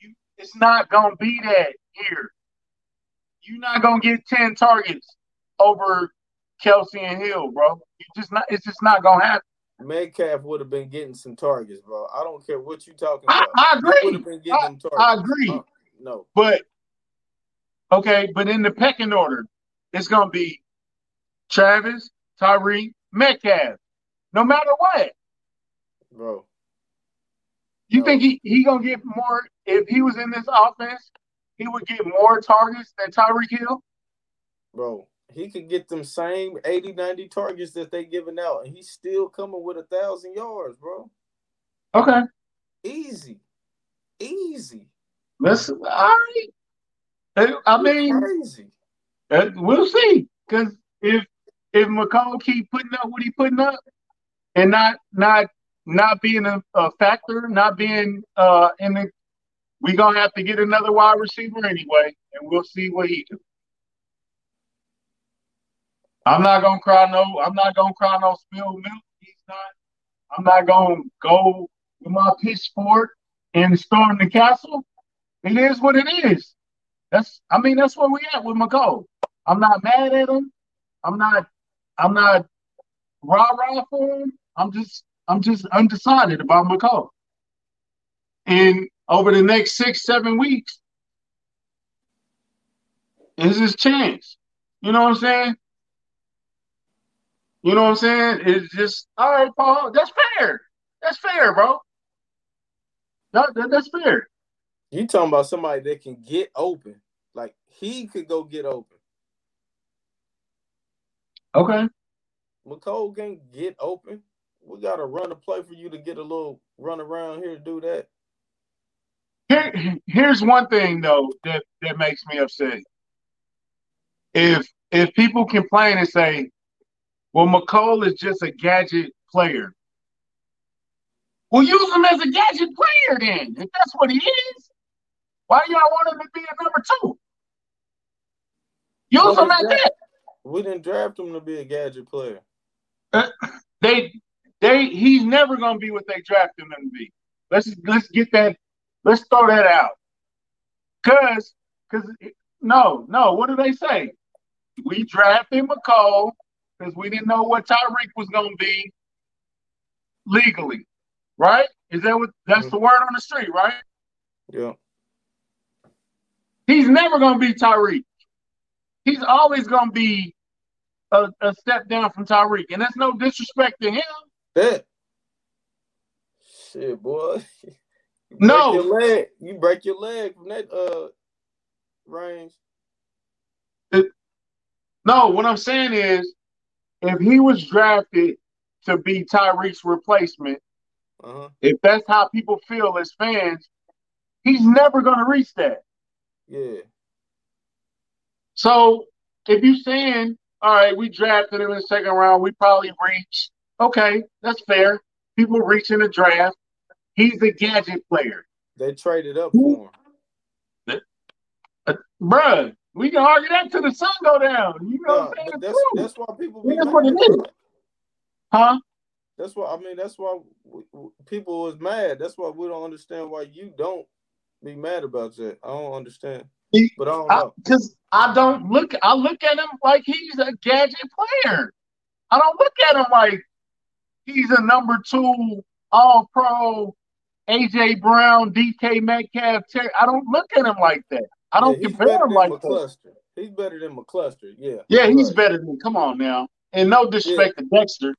you, it's not gonna be that here. You're not gonna get ten targets over Kelce and Hill, bro. You just not. It's just not gonna happen. Metcalf would have been getting some targets, bro. I don't care what you're talking I, about. I would agree. have been getting them targets. I agree. Uh, no, But okay, but in the pecking order, it's gonna be Travis, Tyreek, Metcalf. No matter what. bro. You No. think he, he gonna get more if he was in this offense, he would get more targets than Tyreek Hill? Bro, he could get them same 80, 90 targets that they giving out, and he's still coming with a thousand yards, bro. Okay. Easy. Easy. Let's all right. I mean, uh, we'll see. Cause if if Mecole keep putting up what he putting up and not not not being a, a factor, not being uh, in the. We gonna have to get another wide receiver anyway, and we'll see what he do. I'm not gonna cry no. I'm not gonna cry no spilled milk. He's not. I'm not gonna go with my pitchfork and storm the castle. It is what it is. That's. I mean, that's where we at with Mecole. I'm not mad at him. I'm not. I'm not rah rah for him. I'm just. I'm just undecided about Mecole. And over the next six, seven weeks, is his chance. You know what I'm saying? You know what I'm saying? It's just all right, Paul. That's fair. That's fair, bro. That, that, that's fair. You talking about somebody that can get open? Like he could go get open. Okay. Mecole can't get open. We got to run a play for you to get a little run around here to do that. Here, here's one thing though that that makes me upset. If if people complain and say, "Well, Mecole is just a gadget player," well, use him as a gadget player then. If that's what he is, why y'all want him to be a number two? Use Well, him draft- that. We didn't draft him to be a gadget player. Uh, they they he's never gonna be what they drafted him to be. Let's let's get that. Let's throw that out. Cause cause no no. What do they say? We drafted Mecole because we didn't know what Tyreek was gonna be legally, right? Is that what that's mm-hmm. the word on the street, right? Yeah. He's never gonna be Tyreek. He's always gonna be a, a step down from Tyreek, and that's no disrespect to him. That. Shit, boy. You No. your leg. You break your leg from that uh range. No, what I'm saying is, if he was drafted to be Tyreek's replacement, Uh huh. if that's how people feel as fans, he's never going to reach that. Yeah. So if you're saying, all right, we drafted him in the second round, we probably reach. Okay, that's fair. People reach in the draft. He's a gadget player. They traded up for him. Uh, bruh, we can argue that till the sun go down. You know No, what I'm saying? that's that's why people be That's mad. what it is. Huh? That's why I mean. That's why w- w- people was mad. That's why we don't understand why you don't be mad about that. I don't understand, but I don't know. Because I, don't look, I look at him like he's a gadget player. I don't look at him like he's a number two All Pro, AJ Brown, DK Metcalf. Terry. I don't look at him like that. I don't yeah, compare him like that. McCluster. He's better than McCluster. Yeah. Yeah, he's right. better than. Come on now, and no disrespect to Dexter.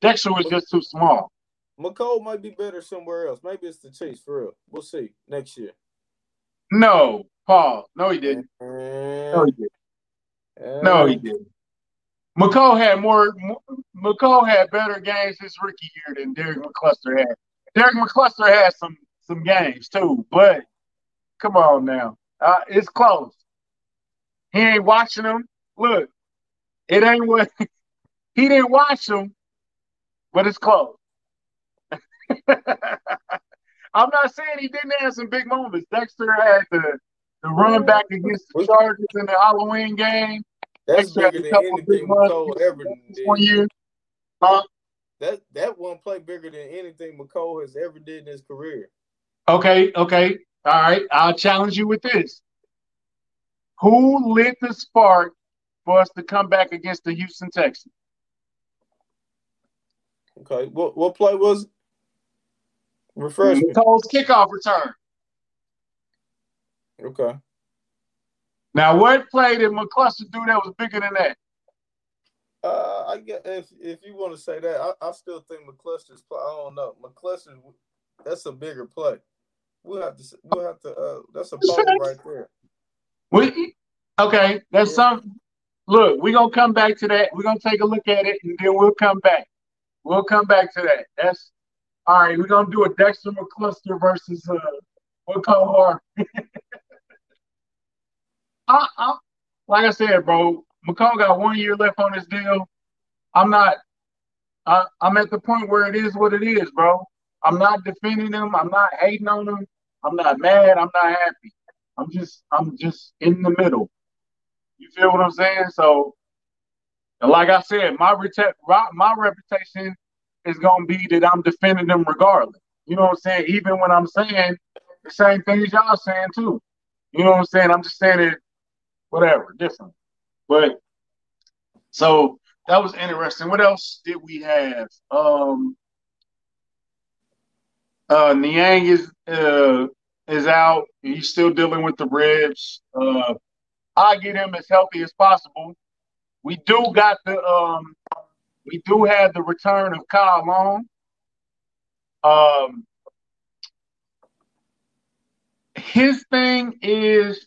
Dexter was just too small. Mecole might be better somewhere else. Maybe it's the Chiefs for real. We'll see next year. No, Paul. No, he didn't. No, he didn't. No, he didn't. Mecole had more. Mecole had better games his rookie year than Derek McCluster had. Derek McCluster had some some games too, but come on now, uh, it's close. He ain't watching them. Look, it ain't what he didn't watch them, but it's close. I'm not saying he didn't have some big moments. Dexter had the the run back against the Chargers in the Halloween game. That's Dexter bigger than anything Mecole ever did. one year. Huh? That that one play bigger than anything Mecole has ever did in his career. Okay, okay. All right. I'll challenge you with this. Who lit the spark for us to come back against the Houston Texans? Okay, what what play was? it? Refresh me. Cole's kickoff return. Okay. Now, what play did McCluster do that was bigger than that? Uh, I guess if if you want to say that, I, I still think McCluster's play. I don't know. McCluster, that's a bigger play. We'll have to. We'll have to. Uh, that's a facts. right there. We, okay, that's Yeah. some. Look, we're gonna come back to that. We're gonna take a look at it, and then we'll come back. We'll come back to that. That's all right. We're gonna do a Dexter McCluster versus uh, what Hart. I, I, like I said, bro, Mecole got one year left on his deal. I'm not, I, I'm at the point where it is what it is, bro. I'm not defending them. I'm not hating on them. I'm not mad. I'm not happy. I'm just I'm just in the middle. You feel what I'm saying? So, like I said, my rete- my reputation is gonna be that I'm defending them regardless. You know what I'm saying? Even when I'm saying the same things y'all saying too. You know what I'm saying? I'm just saying it, whatever, different. But so that was interesting. What else did we have? Um, uh, Niang is uh, is out. He's still dealing with the ribs. Uh, I get him as healthy as possible. We do got the um, we do have the return of Kyle Long. Um, his thing is,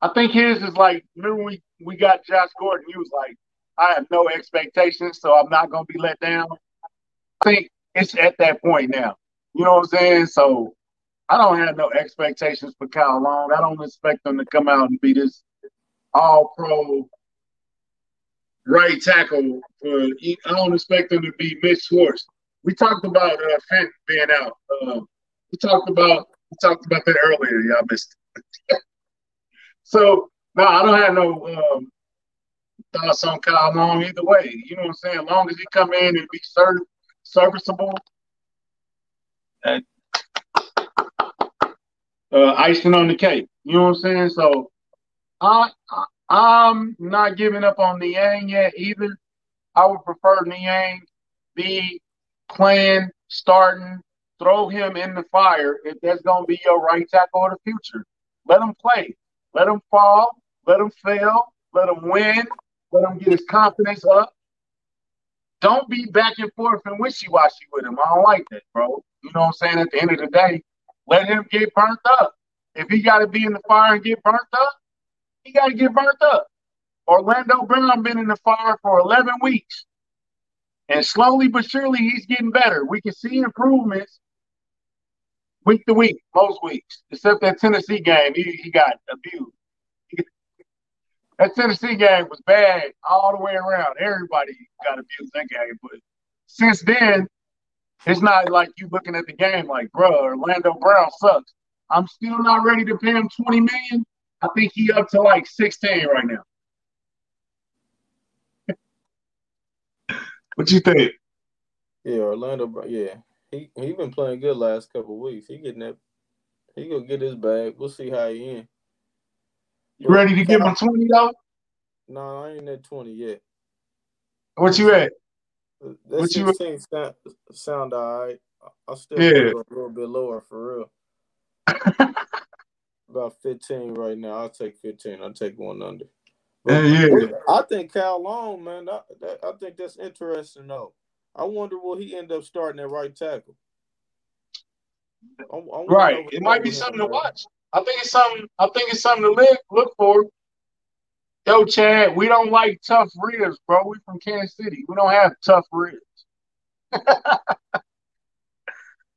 I think his is like. Remember we we got Josh Gordon. He was like, I have no expectations, so I'm not gonna be let down. I think it's at that point now. You know what I'm saying? So I don't have no expectations for Kyle Long. I don't expect him to come out and be this all pro right tackle for I don't expect them to be Mitch Schwartz. We talked about uh, Fenton being out. Uh, we talked about we talked about that earlier. Y'all missed. It. so no, I don't have no um, thoughts on Kyle Long either way. You know what I'm saying? As long as he come in and be ser- serviceable, uh, icing on the cake. You know what I'm saying? So I, I am not giving up on Niang yet either. I would prefer Niang be playing, starting, throw him in the fire if that's gonna be your right tackle of the future. Let him play. Let him fall. Let him fail. Let him win. Let him get his confidence up. Don't be back and forth and wishy washy with him. I don't like that, bro. You know what I'm saying? At the end of the day, let him get burnt up. If he got to be in the fire and get burnt up, he got to get burnt up. Orlando Brown been in the fire for 11 weeks. And slowly but surely, he's getting better. We can see improvements week to week, most weeks, except that Tennessee game. He, he got abused. That Tennessee game was bad all the way around. Everybody got abused that game. But since then, it's not like you looking at the game like, bro, Orlando Brown sucks. I'm still not ready to pay him 20 million. I think he up to like 16 right now. what you think? Yeah, Orlando. Yeah, he he been playing good last couple weeks. He getting that. He gonna get his bag. We'll see how he in. You ready to give him 20 though? No, I ain't at 20 yet. What you at? Uh, that what 16 you sound, sound all right. I'll still yeah. go a little bit lower for real. About 15 right now. I'll take 15. I'll take one under. But yeah, yeah. I think Cal Long, man, I, that, I think that's interesting though. I wonder will he end up starting at right tackle? I, I right. It might be something to watch. I think it's something. I think it's something to look look for. Yo, Chad, we don't like tough ribs, bro. We from Kansas City. We don't have tough ribs.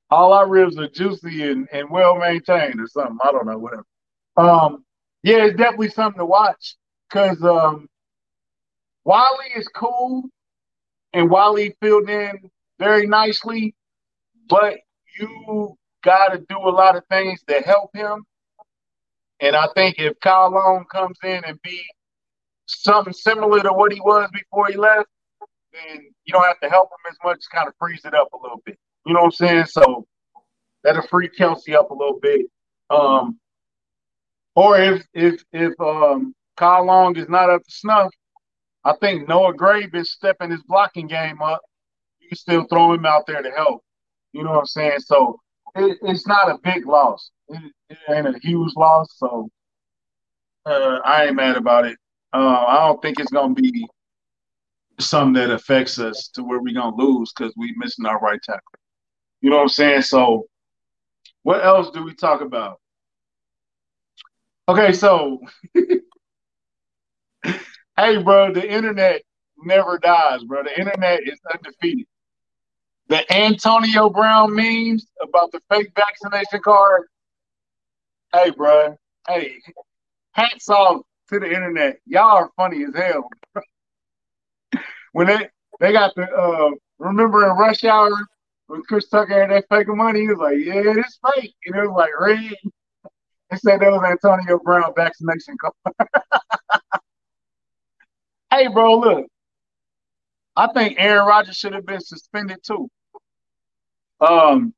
All our ribs are juicy and, and well maintained or something. I don't know, whatever. Um, yeah, it's definitely something to watch because um, Wylie is cool and Wylie filled in very nicely, but you got to do a lot of things to help him. And I think if Kyle Long comes in and be something similar to what he was before he left, then you don't have to help him as much, kind of freeze it up a little bit. You know what I'm saying? So that'll free Kelce up a little bit. Um, or if if if um, Kyle Long is not up to snuff, I think Noah Gray is stepping his blocking game up. You can still throw him out there to help. You know what I'm saying? So it, it's not a big loss. It, it ain't a huge loss. So uh, I ain't mad about it. Uh, I don't think it's gonna be something that affects us to where we're gonna lose because we missing our right tackle. You know what I'm saying? So what else do we talk about? Okay, so hey, bro, the internet never dies, bro. The internet is undefeated. The Antonio Brown memes about the fake vaccination card. Hey, bro. Hey, hats off to the internet. Y'all are funny as hell. when they they got the uh remember in Rush Hour when Chris Tucker had that fake money, he was like, "Yeah, it's fake," and it was like red. They said that was Antonio Brown vaccination card. hey, bro, look, I think Aaron Rodgers should have been suspended too. Um,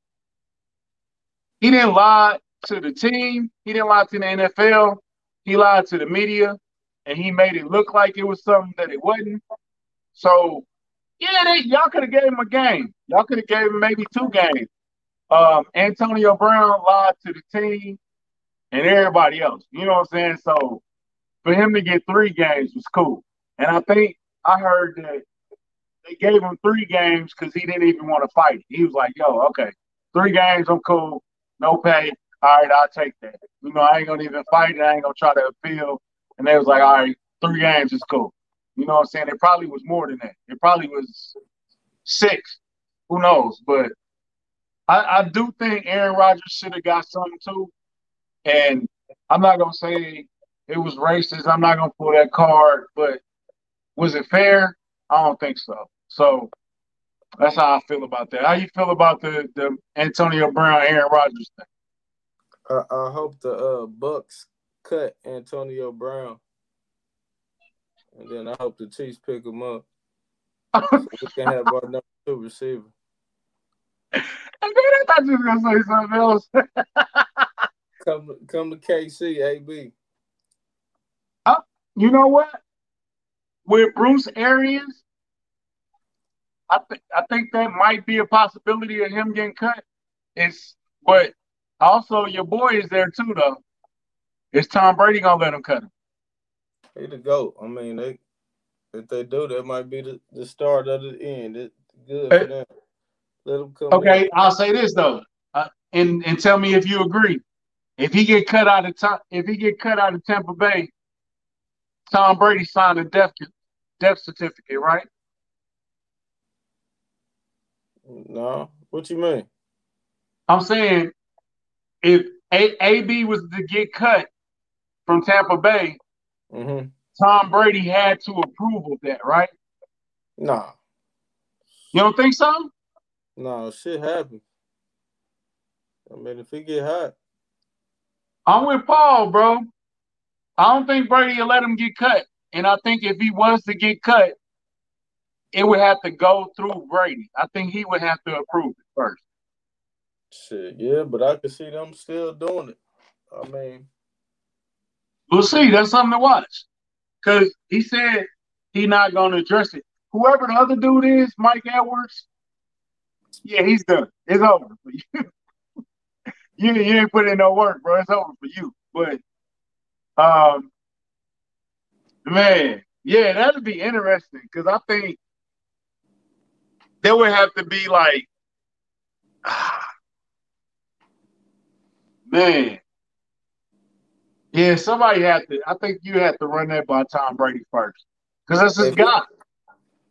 he didn't lie to the team. He didn't lie to the NFL. He lied to the media, and he made it look like it was something that it wasn't. So, yeah, they, y'all could have gave him a game. Y'all could have gave him maybe two games. Um, Antonio Brown lied to the team and everybody else. You know what I'm saying? So, for him to get three games was cool. And I think I heard that they gave him three games because he didn't even want to fight. He was like, "Yo, okay, three games, I'm cool, no pay. All right, I'll take that. You know, I ain't gonna even fight. I ain't gonna try to appeal." And they was like, "All right, three games is cool." You know what I'm saying? It probably was more than that. It probably was six. Who knows? But I, I do think Aaron Rodgers should have got something too. And I'm not gonna say it was racist. I'm not gonna pull that card, but was it fair? I don't think so. So that's how I feel about that. How you feel about the the Antonio Brown, Aaron Rodgers thing? I, I hope the uh, Bucks cut Antonio Brown, and then I hope the Chiefs pick him up. so we can have our number two receiver. And then I thought you were gonna say something else. come, come to KC, AB. Uh, you know what? With Bruce Arians, I think I think that might be a possibility of him getting cut. It's but also your boy is there too though. Is Tom Brady gonna let him cut him? He the goat. I mean, they if they do, that might be the, the start of the end. It's good for them. Let him come. Okay, in. I'll say this though, uh, and and tell me if you agree. If he get cut out of top, if he get cut out of Tampa Bay, Tom Brady signed a death death certificate, right? No, what you mean? I'm saying if a- AB was to get cut from Tampa Bay, mm-hmm. Tom Brady had to approve of that, right? Nah. You don't think so? No, shit happened. I mean, if he get hot. I'm with Paul, bro. I don't think Brady will let him get cut. And I think if he was to get cut, it would have to go through Brady. I think he would have to approve it first. Shit, yeah, but I could see them still doing it. I mean, we'll see. That's something to watch. Because he said he not to address it. Whoever the other dude is, Mike Edwards, yeah, he's done. It's over for you. you, you ain't put in no work, bro. It's over for you. But, um, man, yeah, that'd be interesting because I think there would have to be like, ah, man, yeah, somebody had to. I think you had to run that by Tom Brady first because that's his if guy. He,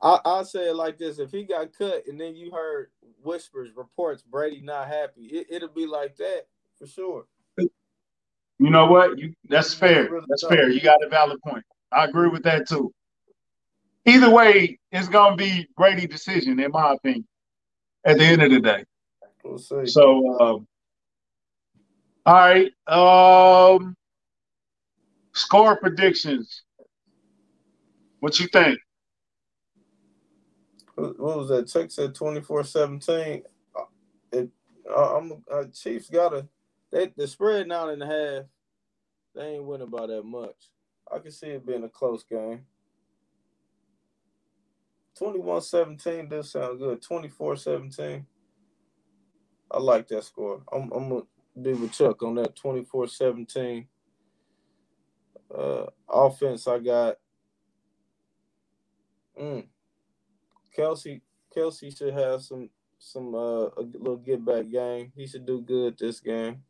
I, I'll say it like this: If he got cut and then you heard whispers, reports, Brady not happy, it, it'll be like that for sure. You know what? You that's fair. That's fair. You got a valid point. I agree with that too. Either way, it's gonna be Brady decision, in my opinion. At the end of the day. We'll see. So, um, all right. Um, score predictions. What you think? What was that? Chuck said 24-17. Uh, I'm uh, Chiefs got a they the spread nine and a half. They ain't winning by that much. I can see it being a close game. 21-17 does sound good. 24-17. I like that score. I'm, I'm gonna be with Chuck on that 24-17. Uh, offense, I got mm, Kelsey. Kelce should have some some uh, a little get back game. He should do good this game.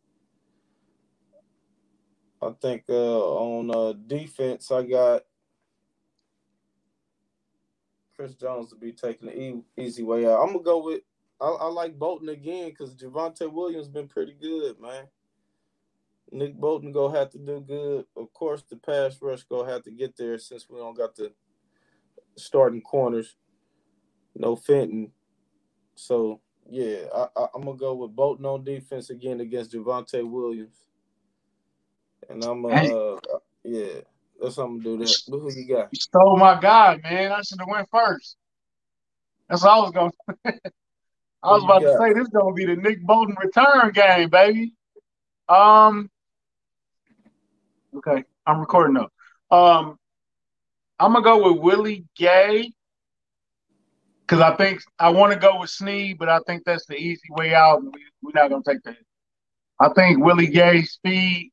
I think uh, on uh, defense, I got Chris Jones to be taking the easy way out. I'm gonna go with I, I like Bolton again because Javonte Williams been pretty good, man. Nick Bolton go have to do good. Of course, the pass rush go have to get there since we don't got the starting corners. No Fenton. So yeah, I, I, am gonna go with Bolton on defense again against Javonte Williams, and I'm uh, uh yeah, that's how I'm gonna do that. But who you got? You stole my guy, man. I should have went first. That's all I was going. I was about to say this is gonna be the Nick Bolton return game, baby. Um. Okay, I'm recording now. Um, I'm gonna go with Willie Gay because I think I want to go with Sneed, but I think that's the easy way out. We, we're not gonna take that. I think Willie Gay speed.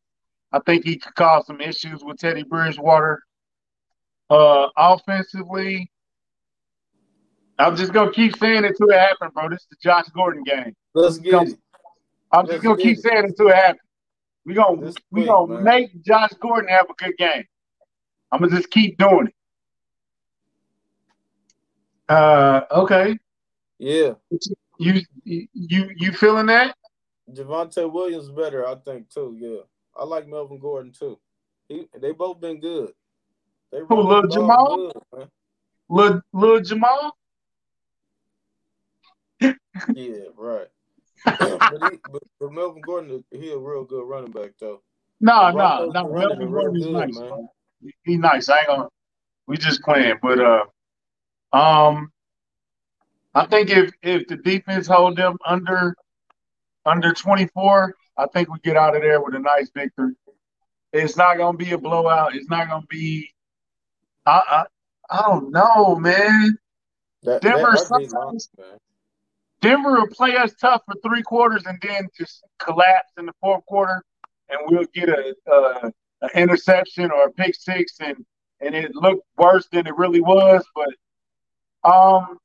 I think he could cause some issues with Teddy Bridgewater. Uh, offensively, I'm just gonna keep saying it until it happens, bro. This is the Josh Gordon game. Let's get it. I'm just gonna keep it. saying it until it happens. We gonna we gonna man. make Josh Gordon have a good game. I'm gonna just keep doing it. Uh, okay. Yeah. You you you feeling that? Javonte Williams better, I think too. Yeah, I like Melvin Gordon too. He, they both been good. They Who, little Jamal? Good, little, little Jamal? yeah, right. but, he, but, but, Melvin Gordon, he a real good running back though. No, no, no. Melvin Gordon is nice. Man. He nice. I ain't gonna. We just playing, but uh, um, I think if if the defense hold them under under 24, I think we get out of there with a nice victory. It's not gonna be a blowout. It's not gonna be. I I, I don't know, man. That, Denver that sometimes. man. Denver will play us tough for three quarters and then just collapse in the fourth quarter, and we'll get a, a, a interception or a pick six, and and it looked worse than it really was. But um,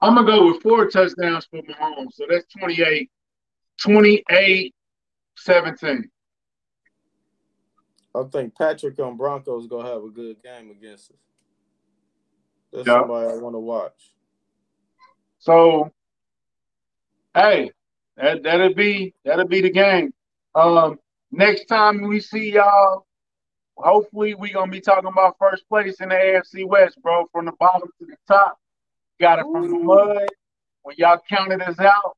I'm gonna go with four touchdowns for Mahomes, so that's 28, 28, 17. I think Patrick on Broncos gonna have a good game against us. That's yep. somebody I want to watch. So, hey, that that'll be that'll be the game. Um, next time we see y'all, hopefully we gonna be talking about first place in the AFC West, bro, from the bottom to the top. Got it from the mud when y'all counted us out,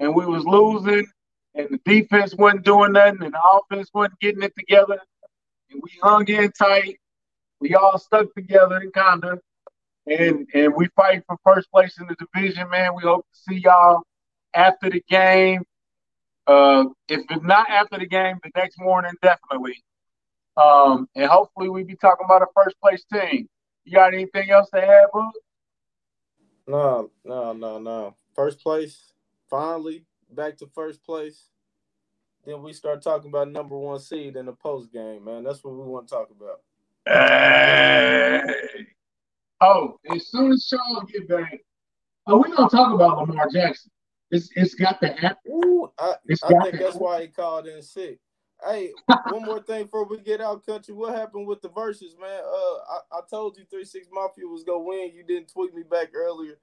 and we was losing, and the defense wasn't doing nothing, and the offense wasn't getting it together, and we hung in tight. We all stuck together, and kinda and and we fight for first place in the division, man. We hope to see y'all after the game. Uh, if it's not after the game, the next morning definitely. Um, and hopefully we be talking about a first place team. You got anything else to add, bro? No, no, no, no. First place, finally back to first place. Then we start talking about number one seed in the post game, man. That's what we want to talk about. Hey. Oh, as soon as Charles get back, oh, we're gonna talk about Lamar Jackson. It's it's got to happen. Ooh, I, I think that's happen. why he called in sick. Hey, one more thing before we get out, country. What happened with the verses, man? Uh, I, I told you three six mafia was gonna win. You didn't tweet me back earlier.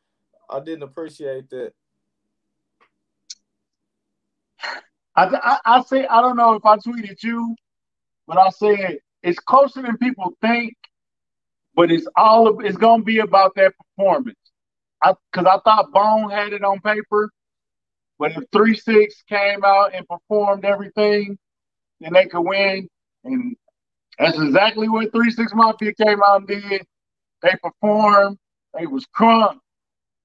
I didn't appreciate that. I, I, I say I don't know if I tweeted you, but I said it's closer than people think but it's all of, it's gonna be about that performance. I because I thought Bone had it on paper, but if three six came out and performed everything, then they could win. And that's exactly what three six Mafia came out and did. They performed. They was crunk.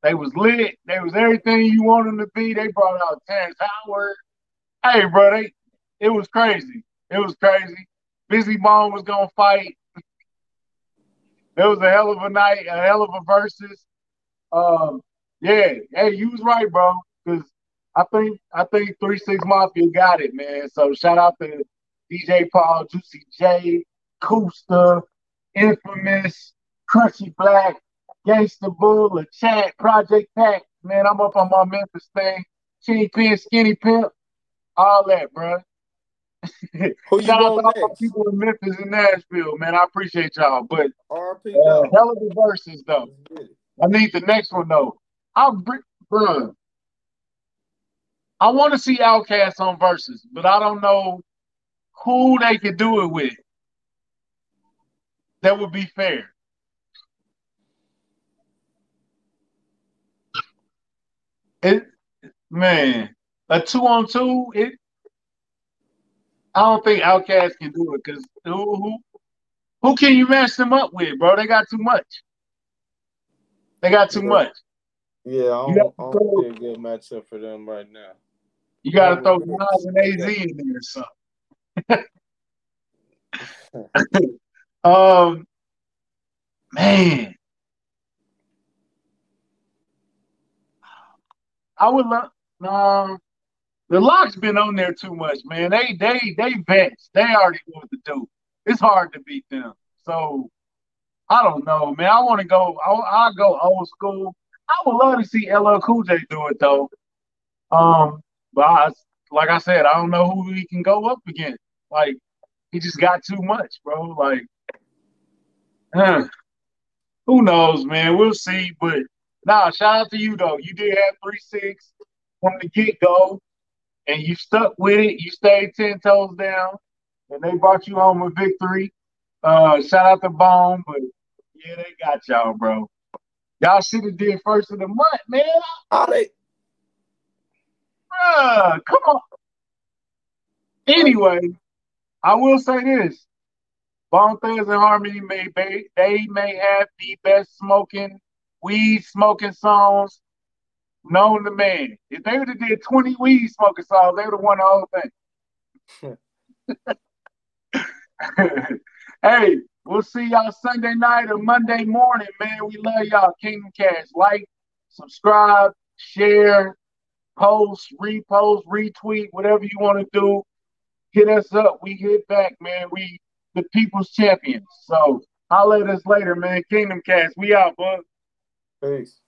They was lit. They was everything you want them to be. They brought out Terrence Howard. Hey, bro, they, it was crazy. It was crazy. Bizzy Bone was gonna fight it was a hell of a night, a hell of a versus. Um, yeah, hey, you was right, bro. Because I think I think Three Six Mafia got it, man. So shout out to DJ Paul, Juicy J, Kusta, Infamous, Crunchy Black, Gangsta Boo, a Chat, Project Pat. Man, I'm up on my Memphis thing. Chinny Pin, Skinny Pimp, all that, bro. Who Shout out to all people in Memphis and Nashville, man. I appreciate y'all. But RP uh, hell of verses though. I need the next one though. I'm bro. I want to see Outkast on verses, but I don't know who they could do it with. That would be fair. It man, a two on two, it I don't think Outkast can do it because who, who who can you match them up with, bro? They got too much. They got too Yeah. much. Yeah, I don't, I don't see a good matchup for them right now. You got to throw Nas and AZ in there or something. um, man, I would love. Nah, the lock's been on there too much, man. They they they vets. They already know what to do. It's hard to beat them. So I don't know, man. I want to go. I I go old school. I would love to see LL Cool J do it though. Um, but I, like I said, I don't know who he can go up against. Like he just got too much, bro. Like, eh, who knows, man? We'll see. But nah, shout out to you though. You did have three six from the get go, and you stuck with it. You stayed ten toes down, and they brought you home a victory. Uh, shout out to Bone, but yeah, they got y'all, bro. Y'all should have did first of the month, man. How they? Bruh, come on. Anyway, I will say this. Bone Thugs and Harmony may they may have the best smoking, weed smoking songs known to man. If they would have did 20 weed smoking songs, they would have won the whole thing. hey, we'll see y'all Sunday night or Monday morning, man. We love y'all. Kingdom Kast. Like, subscribe, share, post, repost, retweet, whatever you want to do. Hit us up. We hit back, man. We the people's champions. So holler at us later, man. Kingdom Kast. We out, bud. Peace.